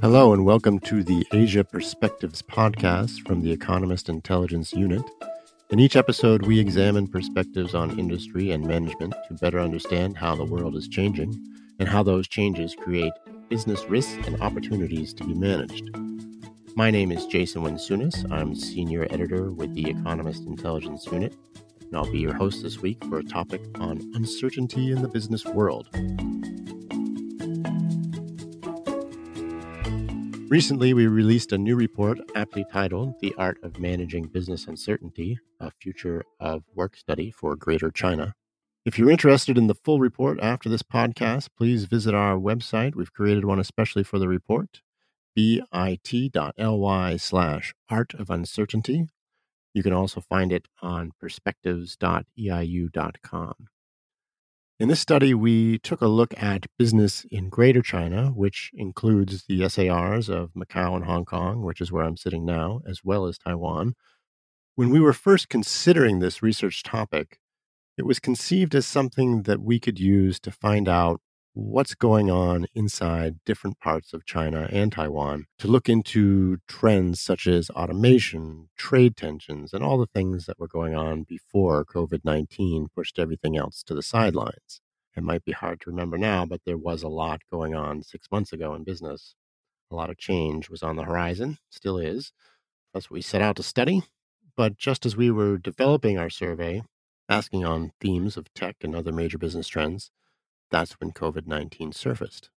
Hello, and welcome to the Asia Perspectives podcast from the Economist Intelligence Unit. In each episode, we examine perspectives on industry and management to better understand how the world is changing and how those changes create business risks and opportunities to be managed. My name is Jason Wincuinas. I'm senior editor with the Economist Intelligence Unit, and I'll be your host this week for a topic on uncertainty in the business world. Recently, we released a new report aptly titled The Art of Managing Business Uncertainty, a Future of Work Study for Greater China. If you're interested in the full report after this podcast, please visit our website. We've created one especially for the report, bit.ly slash art of uncertainty. You can also find it on perspectives.eiu.com. In this study, we took a look at business in Greater China, which includes the SARs of Macau and Hong Kong, which is where I'm sitting now, as well as Taiwan. When we were first considering this research topic, it was conceived as something that we could use to find out what's going on inside different parts of China and Taiwan to look into trends such as automation, trade tensions, and all the things that were going on before COVID 19 pushed everything else to the sidelines. It might be hard to remember now, but there was a lot going on six months ago in business. A lot of change was on the horizon, still is. That's what we set out to study. But just as we were developing our survey, asking on themes of tech and other major business trends, that's when COVID 19 surfaced.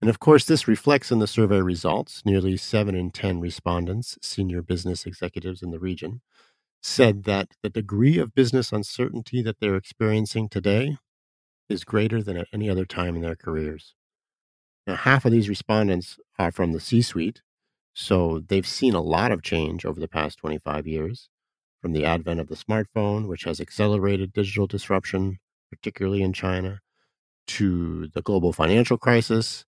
And of course, this reflects in the survey results. Nearly 7 in 10 respondents, senior business executives in the region, said that the degree of business uncertainty that they're experiencing today is greater than at any other time in their careers. Now, half of these respondents are from the C suite, so they've seen a lot of change over the past 25 years, from the advent of the smartphone, which has accelerated digital disruption, particularly in China, to the global financial crisis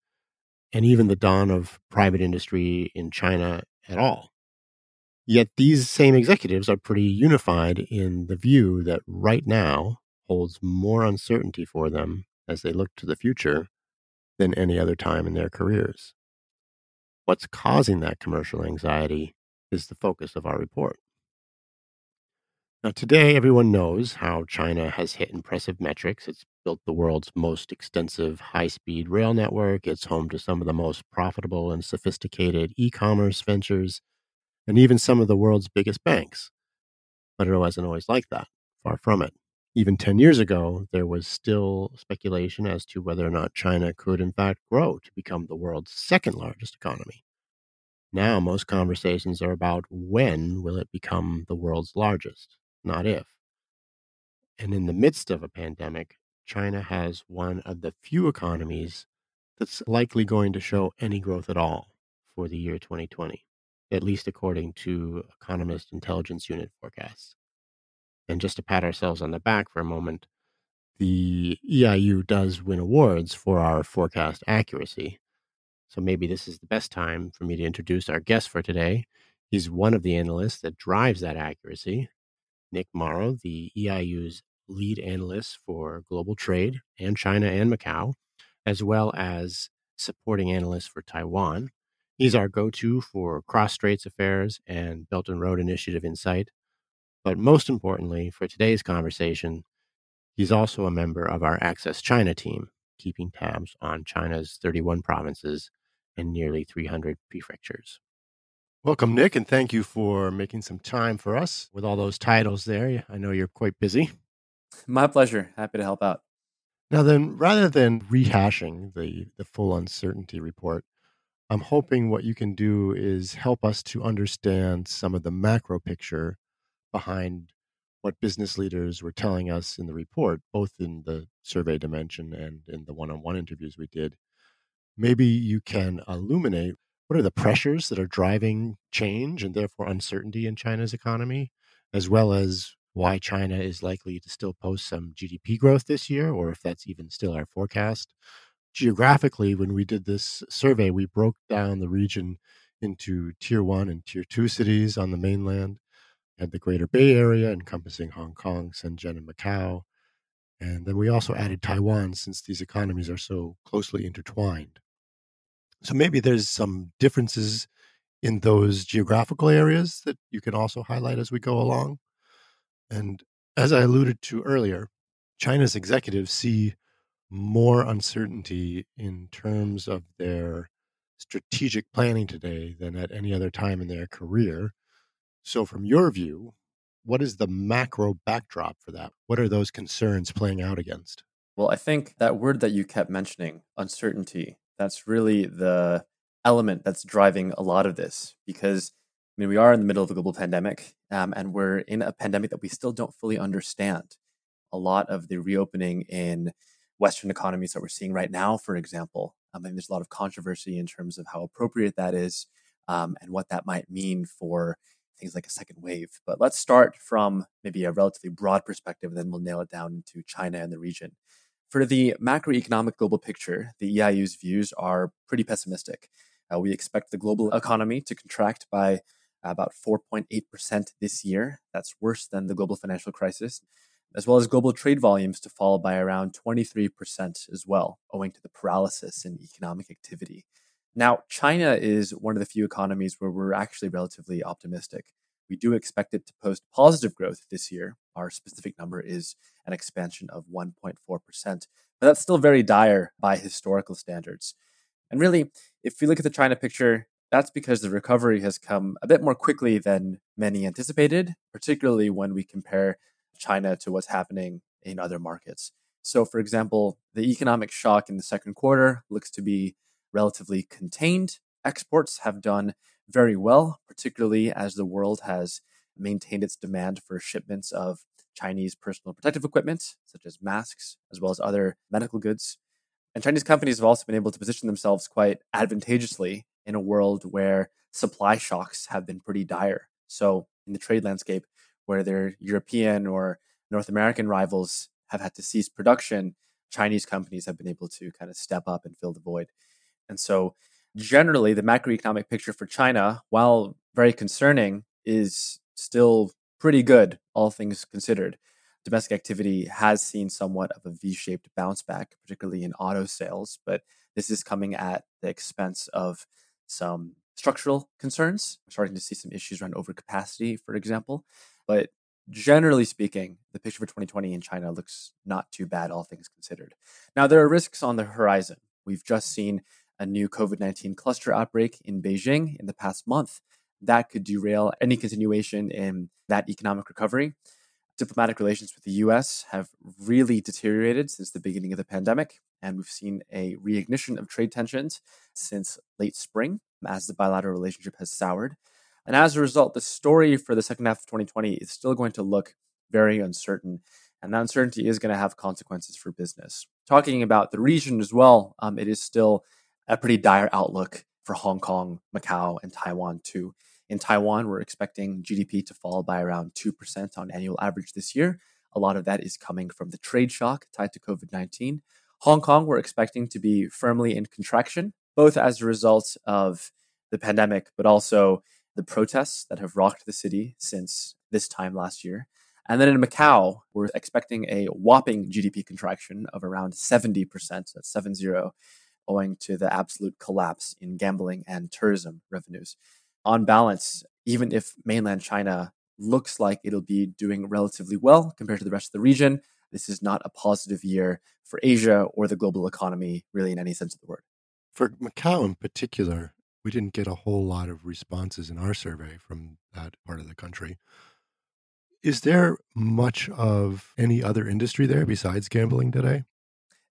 and even the dawn of private industry in China at all. Yet these same executives are pretty unified in the view that right now holds more uncertainty for them as they look to the future than any other time in their careers. What's causing that commercial anxiety is the focus of our report. Now, today, everyone knows how China has hit impressive metrics. It's built the world's most extensive high speed rail network. It's home to some of the most profitable and sophisticated e commerce ventures, and even some of the world's biggest banks. But it wasn't always like that. Far from it. Even 10 years ago, there was still speculation as to whether or not China could, in fact, grow to become the world's second largest economy. Now, most conversations are about when will it become the world's largest not if. And in the midst of a pandemic, China has one of the few economies that's likely going to show any growth at all for the year 2020, at least according to Economist Intelligence Unit forecasts. And just to pat ourselves on the back for a moment, the EIU does win awards for our forecast accuracy. So maybe this is the best time for me to introduce our guest for today. He's one of the analysts that drives that accuracy, Nick Marro, the EIU's lead analyst for global trade and China and Macau, as well as supporting analyst for Taiwan. He's our go to for cross straits affairs and Belt and Road Initiative Insight. But most importantly, for today's conversation, he's also a member of our Access China team, keeping tabs on China's 31 provinces and nearly 300 prefectures. Welcome, Nick, and thank you for making some time for us with all those titles there. I know you're quite busy. My pleasure. Happy to help out. Now, then, rather than rehashing the, the full uncertainty report, I'm hoping what you can do is help us to understand some of the macro picture behind what business leaders were telling us in the report, both in the survey dimension and in the one on one interviews we did. Maybe you can illuminate what are the pressures that are driving change and therefore uncertainty in China's economy, as well as why China is likely to still post some GDP growth this year, or if that's even still our forecast. Geographically, when we did this survey, we broke down the region into tier one and tier two cities on the mainland, and the greater Bay Area encompassing Hong Kong, Shenzhen, and Macau. And then we also added Taiwan since these economies are so closely intertwined. So maybe there's some differences in those geographical areas that you can also highlight as we go along. And as I alluded to earlier, China's executives see more uncertainty in terms of their strategic planning today than at any other time in their career. So, from your view, what is the macro backdrop for that? What are those concerns playing out against? Well, I think that word that you kept mentioning, uncertainty, that's really the element that's driving a lot of this because I mean, we are in the middle of a global pandemic, um, and we're in a pandemic that we still don't fully understand. A lot of the reopening in Western economies that we're seeing right now, for example, I mean, there's a lot of controversy in terms of how appropriate that is um, and what that might mean for things like a second wave. But let's start from maybe a relatively broad perspective, and then we'll nail it down into China and the region. For the macroeconomic global picture, the EIU's views are pretty pessimistic. Uh, we expect the global economy to contract by about 4.8% this year. That's worse than the global financial crisis, as well as global trade volumes to fall by around 23% as well, owing to the paralysis in economic activity. Now, China is one of the few economies where we're actually relatively optimistic. We do expect it to post positive growth this year. Our specific number is an expansion of 1.4%, but that's still very dire by historical standards. And really, if we look at the China picture, that's because the recovery has come a bit more quickly than many anticipated, particularly when we compare China to what's happening in other markets. So, for example, the economic shock in the second quarter looks to be relatively contained. Exports have done very well, particularly as the world has maintained its demand for shipments of Chinese personal protective equipment, such as masks, as well as other medical goods. And Chinese companies have also been able to position themselves quite advantageously in a world where supply shocks have been pretty dire. So, in the trade landscape, where their European or North American rivals have had to cease production, Chinese companies have been able to kind of step up and fill the void. And so, generally, the macroeconomic picture for China, while very concerning, is still pretty good, all things considered. Domestic activity has seen somewhat of a V shaped bounce back, particularly in auto sales, but this is coming at the expense of some structural concerns. We're starting to see some issues around overcapacity, for example. But generally speaking, the picture for 2020 in China looks not too bad, all things considered. Now, there are risks on the horizon. We've just seen a new COVID 19 cluster outbreak in Beijing in the past month. That could derail any continuation in that economic recovery. Diplomatic relations with the US have really deteriorated since the beginning of the pandemic, and we've seen a reignition of trade tensions since late spring as the bilateral relationship has soured. And as a result, the story for the second half of 2020 is still going to look very uncertain. And that uncertainty is going to have consequences for business. Talking about the region as well, um, it is still a pretty dire outlook for Hong Kong, Macau, and Taiwan too. In Taiwan, we're expecting GDP to fall by around 2% on annual average this year. A lot of that is coming from the trade shock tied to COVID 19. Hong Kong, we're expecting to be firmly in contraction, both as a result of the pandemic, but also the protests that have rocked the city since this time last year. And then in Macau, we're expecting a whopping GDP contraction of around 70%, that's 7 owing to the absolute collapse in gambling and tourism revenues. On balance, even if mainland China looks like it'll be doing relatively well compared to the rest of the region, this is not a positive year for Asia or the global economy, really, in any sense of the word. For Macau in particular, we didn't get a whole lot of responses in our survey from that part of the country. Is there much of any other industry there besides gambling today?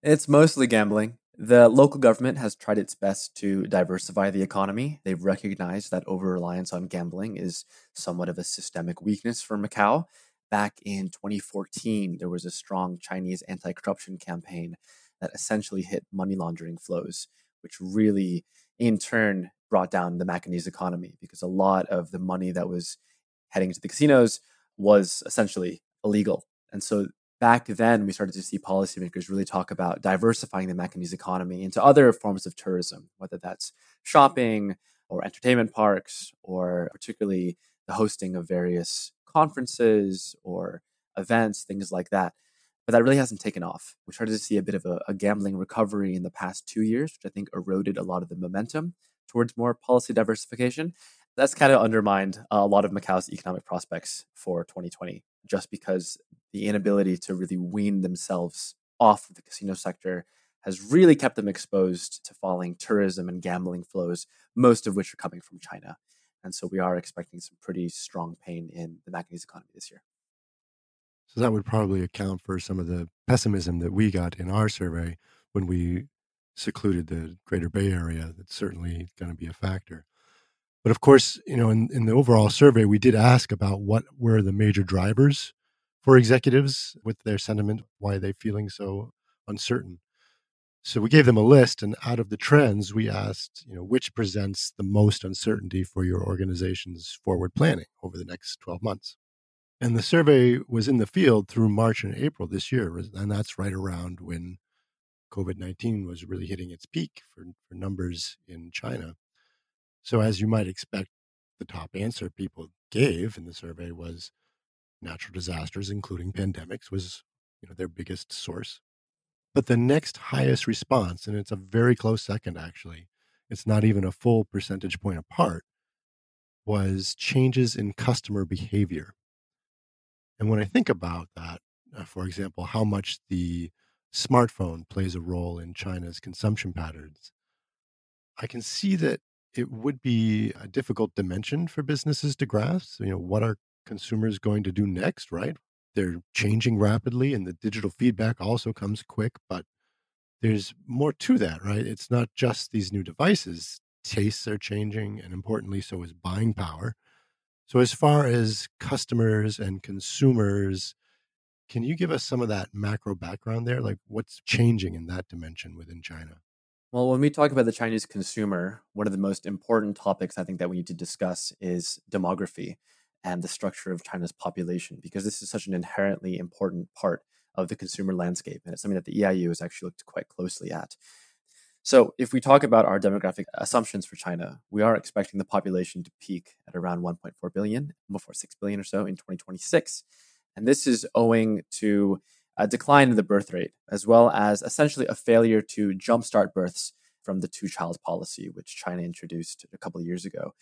It's mostly gambling. The local government has tried its best to diversify the economy. They've recognized that over reliance on gambling is somewhat of a systemic weakness for Macau. Back in 2014, there was a strong Chinese anti corruption campaign that essentially hit money laundering flows, which really, in turn, brought down the Macanese economy because a lot of the money that was heading to the casinos was essentially illegal. And so back then, we started to see policymakers really talk about diversifying the Macanese economy into other forms of tourism, whether that's shopping or entertainment parks, or particularly the hosting of various conferences or events, things like that. but that really hasn't taken off. We started to see a bit of a, a, gambling recovery in the past two years, which I think eroded a lot of the momentum towards more policy diversification. That's kind of undermined a lot of Macau's economic prospects for 2020, just because the inability to really wean themselves off of the casino sector has really kept them exposed to falling tourism and gambling flows, most of which are coming from China. And so we are expecting some pretty strong pain in the Macanese economy this year. So that would probably account for some of the pessimism that we got in our survey when we secluded the greater Bay Area. That's certainly going to be a factor. But of course, you know, in, in the overall survey, we did ask about what were the major drivers for executives with their sentiment, why are they feeling so uncertain. So we gave them a list, and out of the trends, we asked, you know, which presents the most uncertainty for your organization's forward planning over the next 12 months. And the survey was in the field through March and April this year, and that's right around when COVID 19 was really hitting its peak for, for numbers in China. So, as you might expect, the top answer people gave in the survey was natural disasters, including pandemics, was you know their biggest source. But the next highest response, and it's a very close second actually, it's not even a full percentage point apart, was changes in customer behavior. And when I think about that, uh, for example, how much the smartphone plays a role in China's consumption patterns, I can see that it would be a difficult dimension for businesses to grasp. You know, what are consumers going to do next, right? they're changing rapidly and the digital feedback also comes quick but there's more to that right? It's not just these new devices. Tastes are changing and importantly so is buying power. So as far as customers and consumers can you give us some of that macro background there? Like what's changing in that dimension within china? Well, when we talk about the Chinese consumer, one of the most important topics I think that we need to discuss is demography and the structure of China's population, because this is such an inherently important part of the consumer landscape. And it's something that the EIU has actually looked quite closely at. So, if we talk about our demographic assumptions for China, we are expecting the population to peak at around 1.4 billion, 1.46 billion or so in 2026. And this is owing to a decline in the birth rate, as well as essentially a failure to jumpstart births from the two child policy, which China introduced a couple of years ago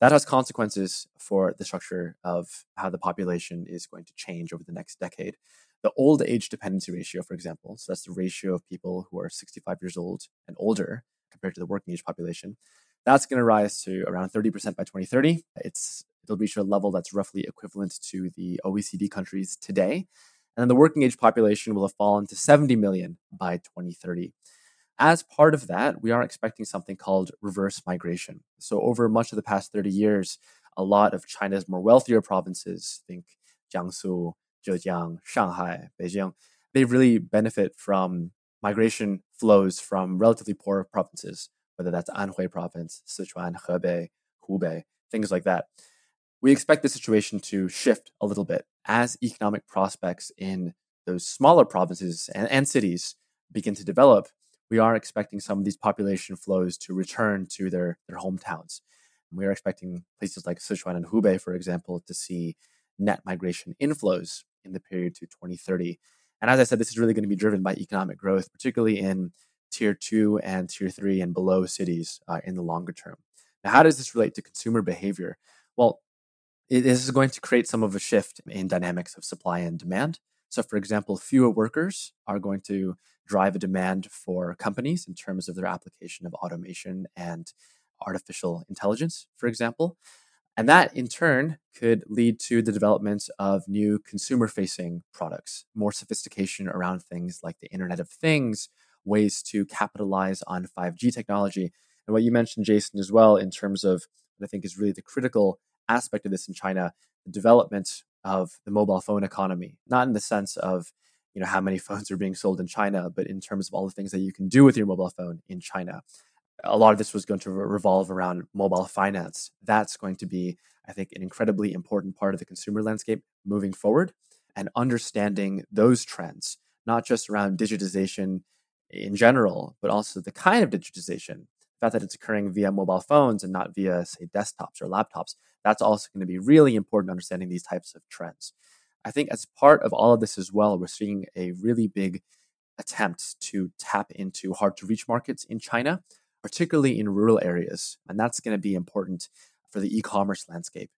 that has consequences for the structure of how the population is going to change over the next decade. The old age dependency ratio, for example, so that's the ratio of people who are 65 years old and older compared to the working age population, that's going to rise to around 30% by 2030. It's it'll reach a level that's roughly equivalent to the OECD countries today. And then the working age population will have fallen to 70 million by 2030. As part of that, we are expecting something called reverse migration. So, over much of the past 30 years, a lot of China's more wealthier provinces, think Jiangsu, Zhejiang, Shanghai, Beijing, they really benefit from migration flows from relatively poor provinces, whether that's Anhui province, Sichuan, Hebei, Hubei, things like that. We expect the situation to shift a little bit as economic prospects in those smaller provinces and, and cities begin to develop we are expecting some of these population flows to return to their, their hometowns. We are expecting places like Sichuan and Hubei, for example, to see net migration inflows in the period to 2030. And as I said, this is really going to be driven by economic growth, particularly in tier two and tier three and below cities uh, in the longer term. Now, how does this relate to consumer behavior? Well, this is going to create some of a shift in dynamics of supply and demand. So, for example, fewer workers are going to drive a demand for companies in terms of their application of automation and artificial intelligence, for example. And that in turn could lead to the development of new consumer facing products, more sophistication around things like the Internet of Things, ways to capitalize on 5G technology. And what you mentioned, Jason, as well, in terms of what I think is really the critical aspect of this in China the development of the mobile phone economy, not in the sense of you know how many phones are being sold in China, but in terms of all the things that you can do with your mobile phone in China. A lot of this was going to revolve around mobile finance. That's going to be, I think, an incredibly important part of the consumer landscape moving forward. And understanding those trends, not just around digitization in general, but also the kind of digitization the fact that it's occurring via mobile phones and not via, say, desktops or laptops, that's also going to be really important understanding these types of trends. I think as part of all of this as well, we're seeing a really big attempt to tap into hard to reach markets in China, particularly in rural areas. And that's going to be important for the e commerce landscape.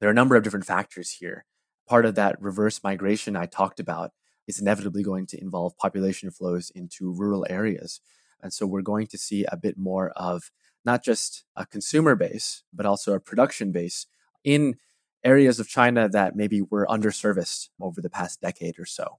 There are a number of different factors here. Part of that reverse migration I talked about is inevitably going to involve population flows into rural areas. And so we're going to see a bit more of not just a consumer base, but also a production base in areas of China that maybe were underserviced over the past decade or so.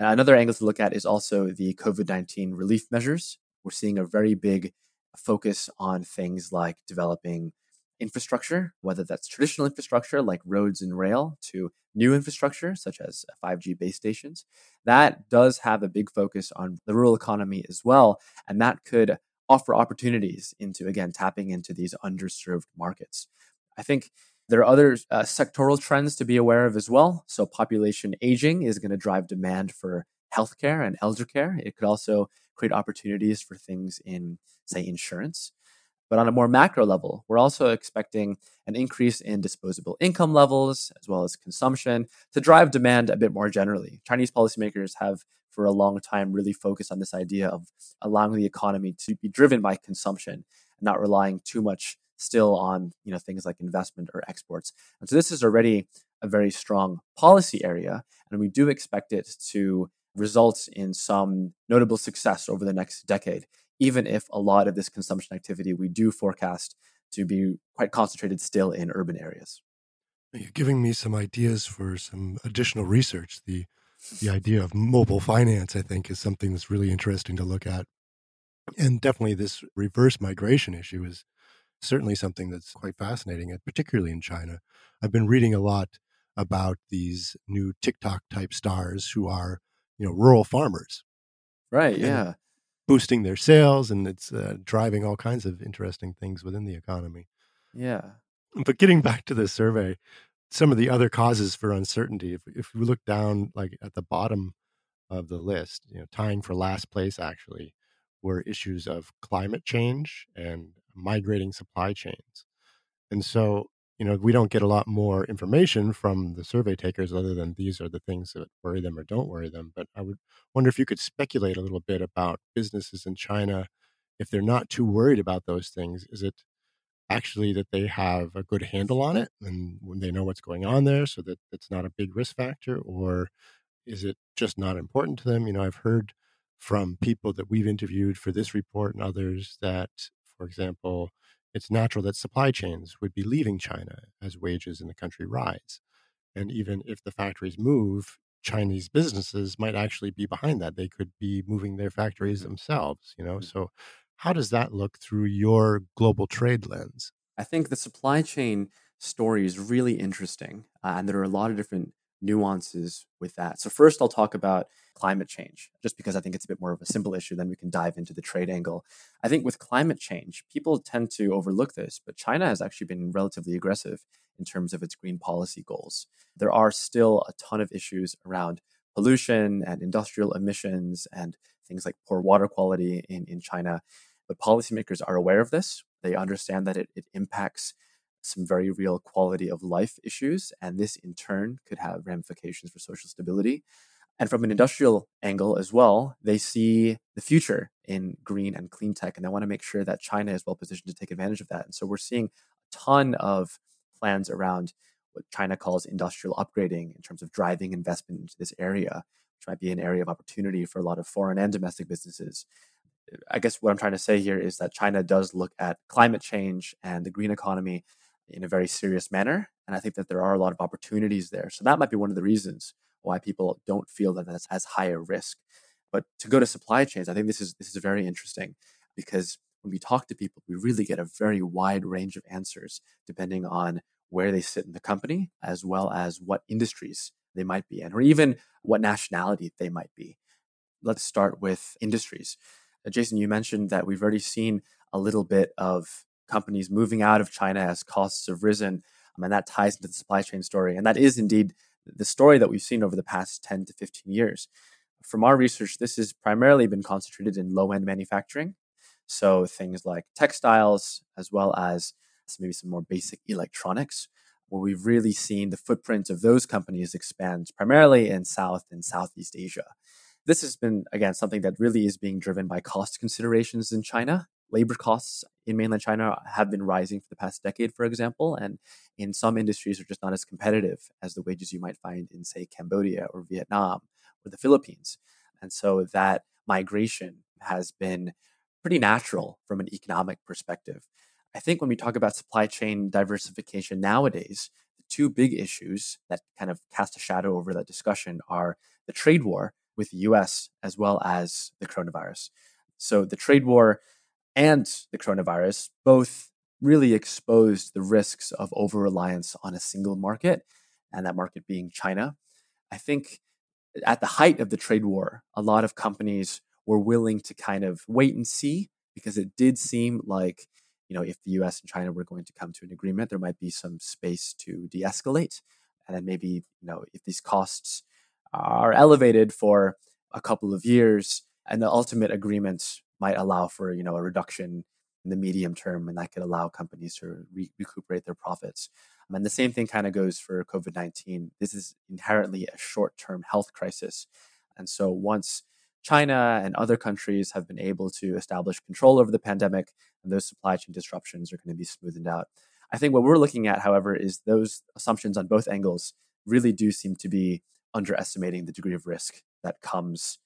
Uh, another angle to look at is also the COVID 19 relief measures. We're seeing a very big focus on things like developing infrastructure, whether that's traditional infrastructure like roads and rail to new infrastructure such as uh, 5G base stations. That does have a big focus on the rural economy as well. And that could offer opportunities into, again, tapping into these underserved markets. I think there are other uh, sectoral trends to be aware of as well. So, population aging is going to drive demand for healthcare and elder care. It could also create opportunities for things in, say, insurance. But on a more macro level, we're also expecting an increase in disposable income levels as well as consumption to drive demand a bit more generally. Chinese policymakers have for a long time really focused on this idea of allowing the economy to be driven by consumption and not relying too much still on you know things like investment or exports. And so this is already a very strong policy area and we do expect it to result in some notable success over the next decade even if a lot of this consumption activity we do forecast to be quite concentrated still in urban areas. You're giving me some ideas for some additional research. The the idea of mobile finance, I think, is something that's really interesting to look at. And definitely this reverse migration issue is certainly something that's quite fascinating, particularly in China. I've been reading a lot about these new TikTok type stars who are, you know, rural farmers. Right. Yeah boosting their sales and it's uh, driving all kinds of interesting things within the economy. Yeah. But getting back to the survey, some of the other causes for uncertainty, if, if we look down like at the bottom of the list, you know, tying for last place actually were issues of climate change and migrating supply chains. And so you know, we don't get a lot more information from the survey takers other than these are the things that worry them or don't worry them. But I would wonder if you could speculate a little bit about businesses in China. If they're not too worried about those things, is it actually that they have a good handle on it and they know what's going on there so that it's not a big risk factor? Or is it just not important to them? You know, I've heard from people that we've interviewed for this report and others that, for example, it's natural that supply chains would be leaving China as wages in the country rise. And even if the factories move, Chinese businesses might actually be behind that. They could be moving their factories mm-hmm. themselves, you know. Mm-hmm. So how does that look through your global trade lens? I think the supply chain story is really interesting. Uh, and there are a lot of different nuances with that. So, first, I'll talk about climate change, just because I think it's a bit more of a simple issue. Then we can dive into the trade angle. I think with climate change, people tend to overlook this, but China has actually been relatively aggressive in terms of its green policy goals. There are still a ton of issues around pollution and industrial emissions and things like poor water quality in, in China. But policymakers are aware of this. They understand that it, it impacts some very real quality of life issues. And this in turn could have ramifications for social stability. And from an industrial angle as well, they see the future in green and clean tech, and they want to make sure that China is well positioned to take advantage of that. And so we're seeing a ton of plans around what China calls industrial upgrading in terms of driving investment into this area, which might be an area of opportunity for a lot of foreign and domestic businesses. I guess what I'm trying to say here is that China does look at climate change and the green economy in a very serious manner. And I think that there are a lot of opportunities there. So that might be one of the reasons why people don't feel that that's as high a risk. But to go to supply chains, I think this is this is very interesting because when we talk to people, we really get a very wide range of answers depending on where they sit in the company, as well as what industries they might be in, or even what nationality they might be. Let's start with industries. Jason, you mentioned that we've already seen a little bit of companies moving out of China as costs have risen. Um, and that ties into the supply chain story. And that is indeed the story that we've seen over the past 10 to 15 years. From our research, this has primarily been concentrated in low end manufacturing. So things like textiles, as well as maybe some more basic electronics. where we've really seen the footprint of those companies expand primarily in South and Southeast Asia. This has been, again, something that really is being driven by cost considerations in China. Labor costs in mainland China have been rising for the past decade, for example, and in some industries are just not as competitive as the wages you might find in, say, Cambodia or Vietnam or the Philippines. And so that migration has been pretty natural from an economic perspective. I think when we talk about supply chain diversification nowadays, the two big issues that kind of cast a shadow over that discussion are the trade war with the US as well as the coronavirus. So the trade war and the coronavirus both really exposed the risks of over reliance on a single market, and that market being China. I think at the height of the trade war, a lot of companies were willing to kind of wait and see because it did seem like you know, if the US and China were going to come to an agreement, there might be some space to de escalate. And then maybe, you know, if these costs are elevated for a couple of years and the ultimate agreement might allow for, you know, a reduction in the medium term and that could allow companies to re- recuperate their profits. Um, and the same thing kind of goes for COVID 19. This is inherently a short term health crisis. And so once China and other countries have been able to establish control over the pandemic, and those supply chain disruptions are going to be smoothened out. I think what we're looking at, however, is those assumptions on both angles really do seem to be underestimating the degree of risk that comes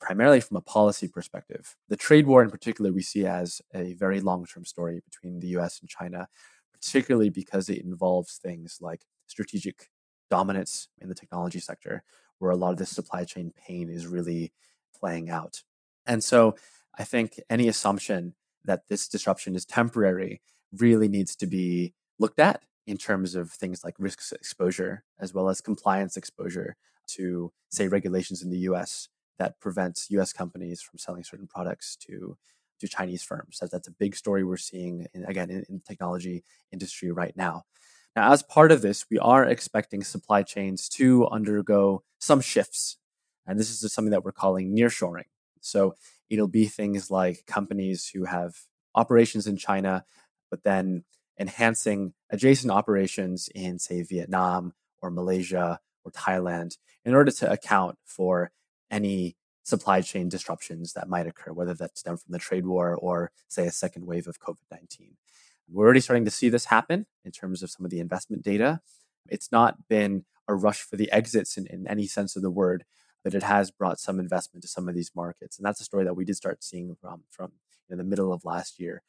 primarily from a policy perspective. The trade war, in particular, we see as a very long term story between the US and China, particularly because it involves things like strategic dominance in the technology sector, where a lot of this supply chain pain is really playing out. And so I think any assumption that this disruption is temporary really needs to be looked at in terms of things like risk exposure as well as compliance exposure to, say, regulations in the US that prevents US companies from selling certain products to to Chinese firms. That, that's a big story we're seeing in, again in, in the technology industry right now. Now, as part of this, we are expecting supply chains to undergo some shifts and this is something that we're calling nearshoring. So it'll be things like companies who have operations in China, but then enhancing adjacent operations in, say, Vietnam or Malaysia or Thailand in order to account for any supply chain disruptions that might occur, whether that's stem from the trade war or, say, a second wave of COVID 19. We're already starting to see this happen in terms of some of the investment data. It's not been a rush for the exits in, in any sense of the word, but it has brought some investment to some of these markets. And that's a story that we did start seeing from, from you know, the middle of last year.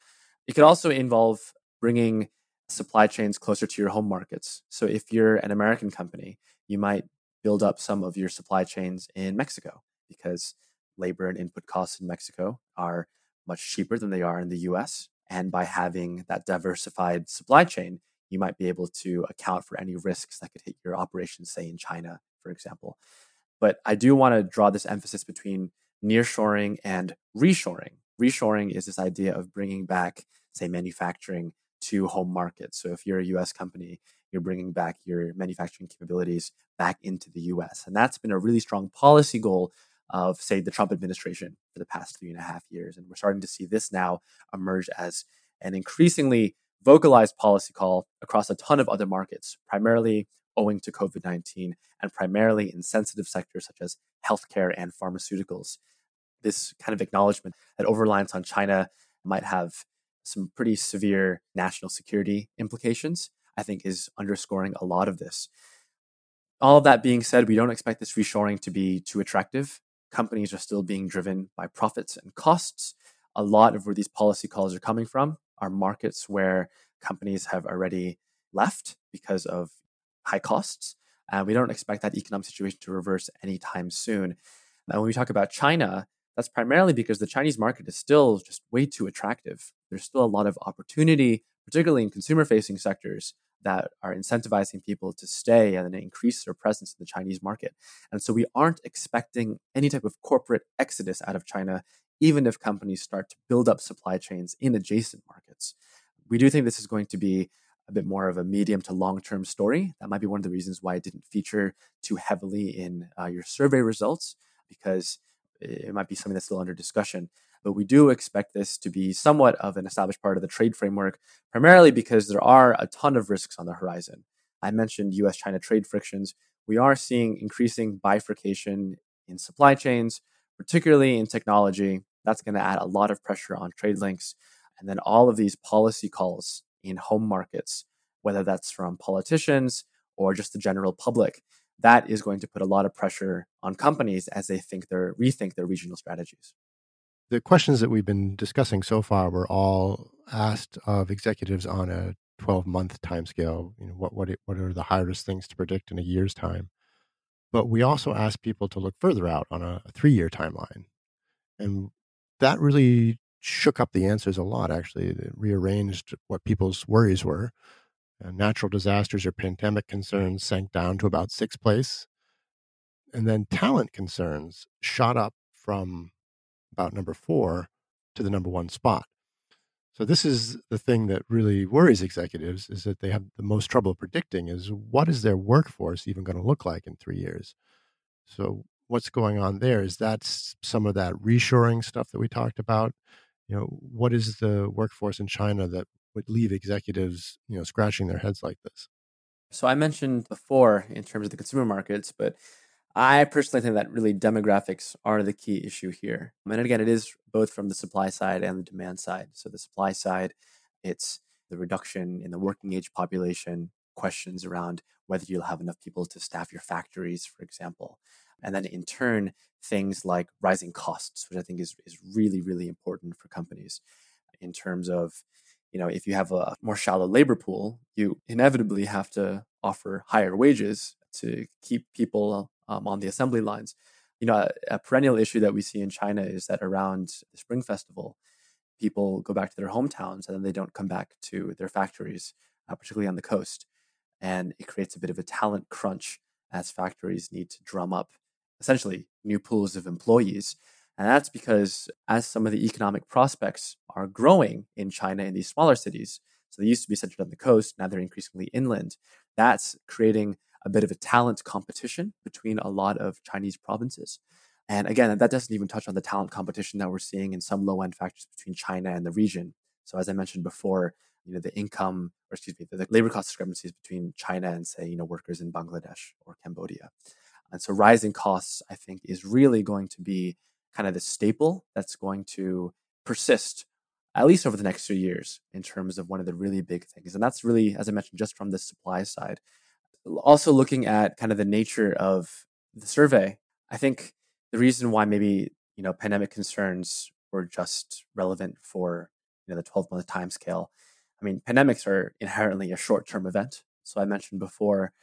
It could also involve bringing supply chains closer to your home markets. So if you're an American company, you might build up some of your supply chains in Mexico because labor and input costs in Mexico are much cheaper than they are in the US. And by having that diversified supply chain, you might be able to account for any risks that could hit your operations, say in China, for example. But I do want to draw this emphasis between nearshoring and reshoring. Reshoring is this idea of bringing back, say, manufacturing to home markets. So if you're a US company, you're bringing back your manufacturing capabilities back into the US. And that's been a really strong policy goal of, say, the Trump administration for the past three and a half years. And we're starting to see this now emerge as an increasingly vocalized policy call across a ton of other markets, primarily owing to COVID 19 and primarily in sensitive sectors such as healthcare and pharmaceuticals. This kind of acknowledgement that over reliance on China might have some pretty severe national security implications, I think is underscoring a lot of this. All of that being said, we don't expect this reshoring to be too attractive. Companies are still being driven by profits and costs. A lot of where these policy calls are coming from are markets where companies have already left because of high costs. And we don't expect that economic situation to reverse anytime soon. Now, when we talk about China, that's primarily because the Chinese market is still just way too attractive. There's still a lot of opportunity, particularly in consumer facing sectors that are incentivizing people to stay and increase their presence in the Chinese market. And so we aren't expecting any type of corporate exodus out of China, even if companies start to build up supply chains in adjacent markets. We do think this is going to be a bit more of a medium to long term story. That might be one of the reasons why it didn't feature too heavily in uh, your survey results, because it might be something that's still under discussion. But we do expect this to be somewhat of an established part of the trade framework, primarily because there are a ton of risks on the horizon. I mentioned US China trade frictions. We are seeing increasing bifurcation in supply chains, particularly in technology. That's going to add a lot of pressure on trade links. And then all of these policy calls in home markets, whether that's from politicians or just the general public, that is going to put a lot of pressure on companies as they think their rethink their regional strategies. The questions that we've been discussing so far were all asked of executives on a 12 month timescale. You know, what what it, what are the hardest things to predict in a year's time? But we also asked people to look further out on a, a three year timeline, and that really shook up the answers a lot. Actually, it rearranged what people's worries were. Uh, natural disasters or pandemic concerns sank down to about sixth place, and then talent concerns shot up from about number four to the number one spot. So this is the thing that really worries executives is that they have the most trouble predicting is what is their workforce even going to look like in three years? So what's going on there is that's some of that reshoring stuff that we talked about. You know, what is the workforce in China that would leave executives, you know, scratching their heads like this? So I mentioned before in terms of the consumer markets, but I personally think that really demographics are the key issue here. And again, it is both from the supply side and the demand side. So the supply side, it's the reduction in the working age population, questions around whether you'll have enough people to staff your factories, for example. And then in turn, things like rising costs, which I think is, is really, really important for companies in terms of, you know, if you have a more shallow labor pool, you inevitably have to offer higher wages to keep people um, on the assembly lines. You know, a, a, perennial issue that we see in China is that around the Spring Festival, people go back to their hometowns and then they don't come back to their factories, uh, particularly on the coast. And it creates a bit of a talent crunch as factories need to drum up essentially new pools of employees. And that's because as some of the economic prospects are growing in China in these smaller cities, so they used to be centered on the coast, now they're increasingly inland, that's creating a bit of a talent competition between a lot of Chinese provinces. And again, that doesn't even touch on the talent competition that we're seeing in some low end factors between China and the region. So, as I mentioned before, you know, the income, or excuse me, the, the labor cost discrepancies between China and, say, you know, workers in Bangladesh or Cambodia. And so, rising costs, I think, is really going to be kind of the staple that's going to persist at least over the next few years in terms of one of the really big things. And that's really, as I mentioned, just from the supply side also looking at kind of the nature of the survey, I think the reason why maybe you know pandemic concerns were just relevant for you know the 12 month time scale. I mean, pandemics are inherently a short term event. So I mentioned before,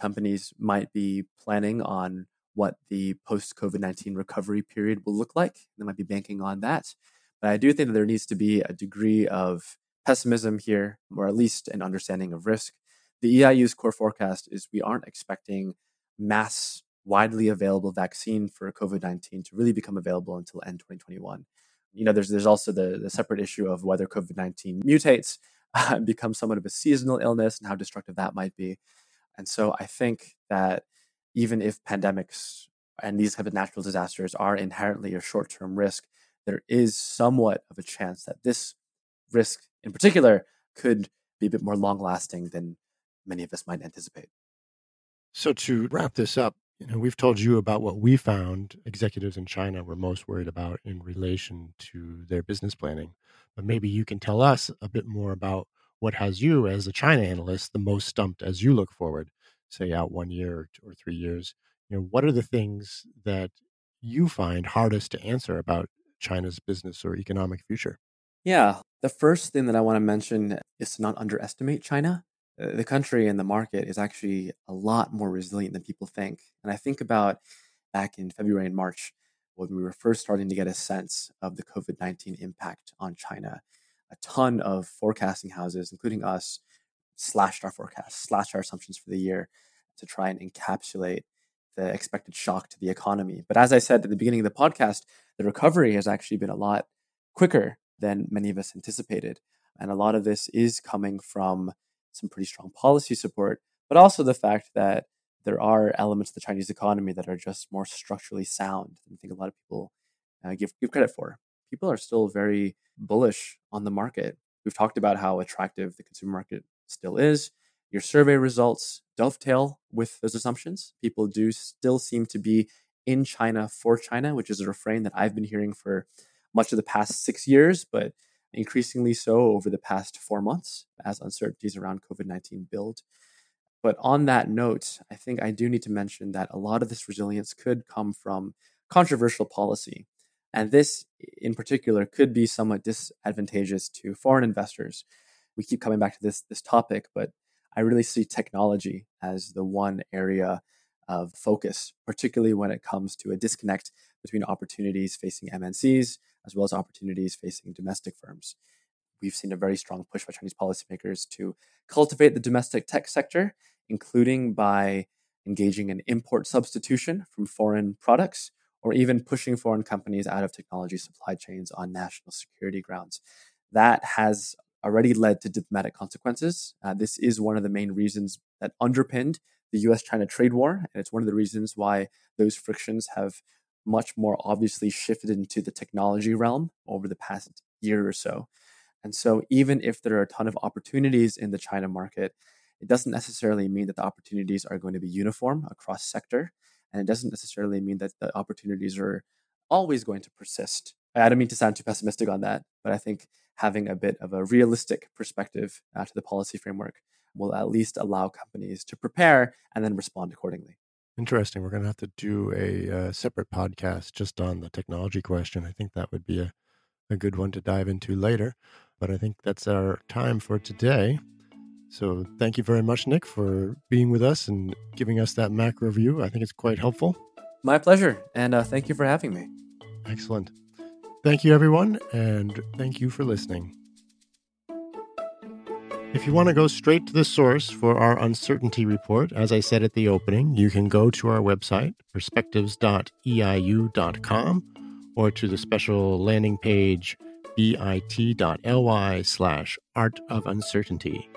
companies might be planning on what the post COVID 19 recovery period will look like. They might be banking on that. But I do think that there needs to be a degree of pessimism here, or at least an understanding of risk the EIU's core forecast is we aren't expecting mass widely available vaccine for COVID-19 to really become available until end 2021. You know, there's there's also the, the separate issue of whether COVID-19 mutates uh, and becomes somewhat of a seasonal illness and how destructive that might be. And so I think that even if pandemics and these type of natural disasters are inherently a short-term risk, there is somewhat of a chance that this risk in particular could be a bit more long lasting than many of us might anticipate. So to wrap this up, you know, we've told you about what we found executives in China were most worried about in relation to their business planning. But maybe you can tell us a bit more about what has you as a China analyst the most stumped as you look forward, say out one year or three years. You know, what are the things that you find hardest to answer about China's business or economic future? Yeah, the first thing that I want to mention is to not underestimate China. Uh, the country and the market is actually a lot more resilient than people think. And I think about back in February and March when we were first starting to get a sense of the COVID 19 impact on China. A ton of forecasting houses, including us, slashed our forecasts, slashed our assumptions for the year to try and encapsulate the expected shock to the economy. But as I said at the beginning of the podcast, the recovery has actually been a lot quicker than many of us anticipated. And a lot of this is coming from some pretty strong policy support, but also the fact that there are elements of the Chinese economy that are just more structurally sound than I think a lot of people uh, give give credit for. People are still very bullish on the market. We've talked about how attractive the consumer market still is. your survey results dovetail with those assumptions. People do still seem to be in China for China, which is a refrain that I've been hearing for much of the past six years, but increasingly so over the past four months as uncertainties around COVID 19 build. But on that note, I think I do need to mention that a lot of this resilience could come from controversial policy. And this, in particular, could be somewhat disadvantageous to foreign investors. We keep coming back to this, this topic, but I really see technology as the one area of focus, particularly when it comes to a disconnect between opportunities facing MNCs as well as opportunities facing domestic firms. We've seen a very strong push by Chinese policymakers to cultivate the domestic tech sector, including by engaging in import substitution from foreign products or even pushing foreign companies out of technology supply chains on national security grounds. That has already led to diplomatic consequences. Uh, this is one of the main reasons that underpinned the US China trade war. And it's one of the reasons why those frictions have much more obviously shifted into the technology realm over the past year or so. And so, even if there are a ton of opportunities in the China market, it doesn't necessarily mean that the opportunities are going to be uniform across sector. And it doesn't necessarily mean that the opportunities are always going to persist. I don't mean to sound too pessimistic on that, but I think having a bit of a realistic perspective uh, to the policy framework will at least allow companies to prepare and then respond accordingly. Interesting. We're going to have to do a, uh, separate podcast just on the technology question. I think that would be a, a good one to dive into later. But I think that's our time for today. So thank you very much, Nick, for being with us and giving us that macro view. I think it's quite helpful. My pleasure. And uh, thank you for having me. Excellent. Thank you, everyone. And thank you for listening. If you want to go straight to the source for our uncertainty report, as I said at the opening, you can go to our website, perspectives.eiu.com, or to the special landing page, bit.ly slash art of uncertainty.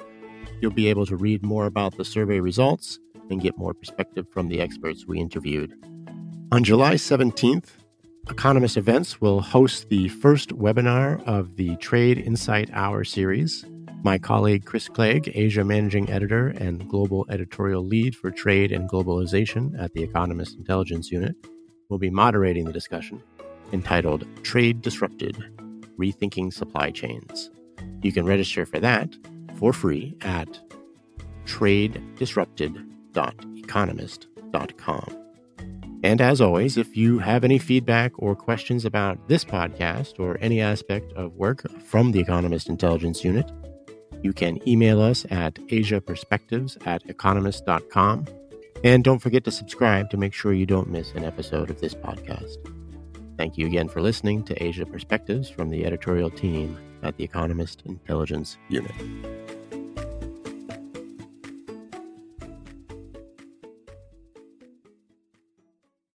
You'll be able to read more about the survey results and get more perspective from the experts we interviewed. On July 17th, Economist Events will host the first webinar of the Trade Insight Hour series. My colleague Chris Clague, Asia Managing Editor and Global Editorial Lead for Trade and Globalization at the Economist Intelligence Unit, will be moderating the discussion entitled Trade Disrupted Rethinking Supply Chains. You can register for that for free at tradedisrupted.economist.com. And as always, if you have any feedback or questions about this podcast or any aspect of work from the Economist Intelligence Unit, you can email us at asiaperspectives at economist.com. And don't forget to subscribe to make sure you don't miss an episode of this podcast. Thank you again for listening to Asia Perspectives from the editorial team at the Economist Intelligence Unit.